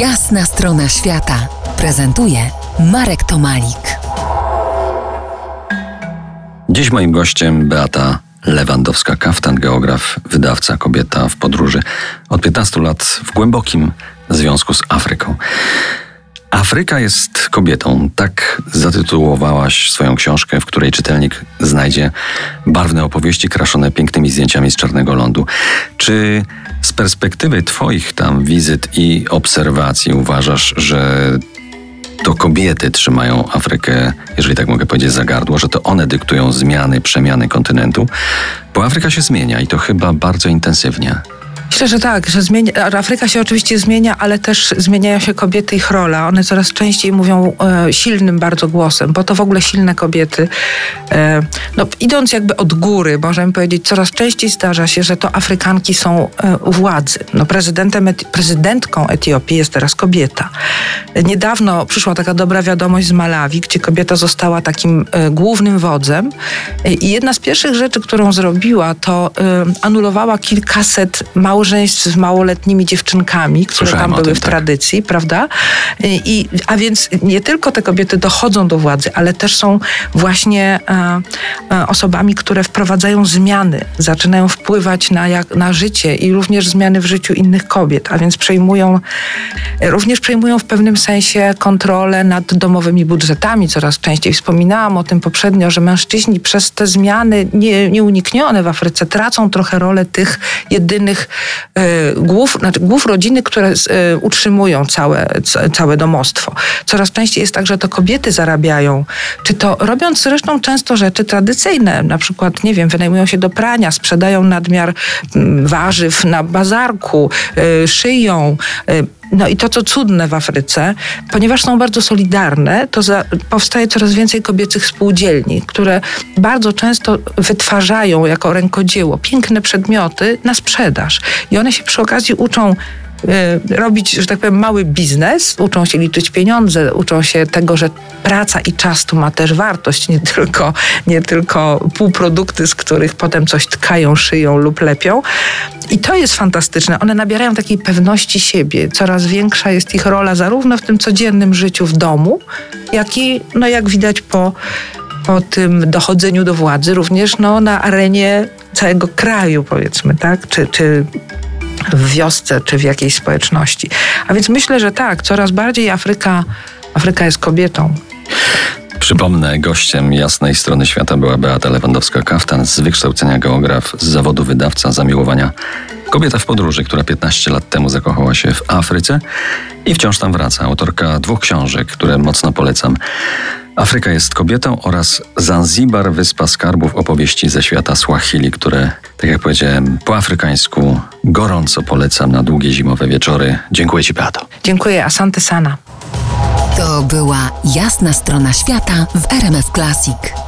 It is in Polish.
Jasna strona świata prezentuje Marek Tomalik. Dziś moim gościem Beata Lewandowska-Kaftan, geograf, wydawca, kobieta w podróży. Od 15 lat w głębokim związku z Afryką. Afryka jest kobietą. Tak zatytułowałaś swoją książkę, w której czytelnik znajdzie barwne opowieści kraszone pięknymi zdjęciami z czarnego lądu. Czy z perspektywy Twoich tam wizyt i obserwacji uważasz, że to kobiety trzymają Afrykę, jeżeli tak mogę powiedzieć, za gardło, że to one dyktują zmiany, przemiany kontynentu? Bo Afryka się zmienia i to chyba bardzo intensywnie. Myślę, że tak, że zmienia, Afryka się oczywiście zmienia, ale też zmieniają się kobiety, ich rola. One coraz częściej mówią e, silnym bardzo głosem, bo to w ogóle silne kobiety. E, no, idąc jakby od góry, możemy powiedzieć, coraz częściej zdarza się, że to Afrykanki są e, u władzy. No, prezydentem, prezydentką Etiopii jest teraz kobieta. Niedawno przyszła taka dobra wiadomość z Malawi, gdzie kobieta została takim e, głównym wodzem e, i jedna z pierwszych rzeczy, którą zrobiła, to e, anulowała kilkaset małych małżeństw z małoletnimi dziewczynkami, które Słyszałem tam były tym, w tak. tradycji, prawda? I, a więc nie tylko te kobiety dochodzą do władzy, ale też są właśnie e, e, osobami, które wprowadzają zmiany, zaczynają wpływać na, jak, na życie i również zmiany w życiu innych kobiet, a więc przejmują, również przejmują w pewnym sensie kontrolę nad domowymi budżetami. Coraz częściej wspominałam o tym poprzednio, że mężczyźni przez te zmiany nie, nieuniknione w Afryce tracą trochę rolę tych jedynych E, głów, znaczy głów rodziny, które e, utrzymują całe, całe domostwo. Coraz częściej jest tak, że to kobiety zarabiają, czy to robiąc zresztą często rzeczy tradycyjne, na przykład, nie wiem, wynajmują się do prania, sprzedają nadmiar warzyw na bazarku, e, szyją, no i to, co cudne w Afryce, ponieważ są bardzo solidarne, to za, powstaje coraz więcej kobiecych spółdzielni, które bardzo często wytwarzają jako rękodzieło piękne przedmioty na sprzedaż. I one się przy okazji uczą robić, że tak powiem, mały biznes, uczą się liczyć pieniądze, uczą się tego, że praca i czas tu ma też wartość, nie tylko, nie tylko półprodukty, z których potem coś tkają, szyją lub lepią. I to jest fantastyczne. One nabierają takiej pewności siebie. Coraz większa jest ich rola zarówno w tym codziennym życiu w domu, jak i, no jak widać po po tym dochodzeniu do władzy, również no, na arenie całego kraju, powiedzmy, tak? Czy, czy w wiosce czy w jakiejś społeczności. A więc myślę, że tak, coraz bardziej Afryka, Afryka jest kobietą. Przypomnę, gościem jasnej strony świata była Beata Lewandowska-Kaftan, z wykształcenia geograf, z zawodu wydawca, zamiłowania kobieta w podróży, która 15 lat temu zakochała się w Afryce i wciąż tam wraca. Autorka dwóch książek, które mocno polecam. Afryka jest kobietą oraz Zanzibar, wyspa skarbów opowieści ze świata Swahili, które, tak jak powiedziałem, po afrykańsku gorąco polecam na długie zimowe wieczory. Dziękuję Ci, Beato. Dziękuję, Asante Sana. To była jasna strona świata w RMF Classic.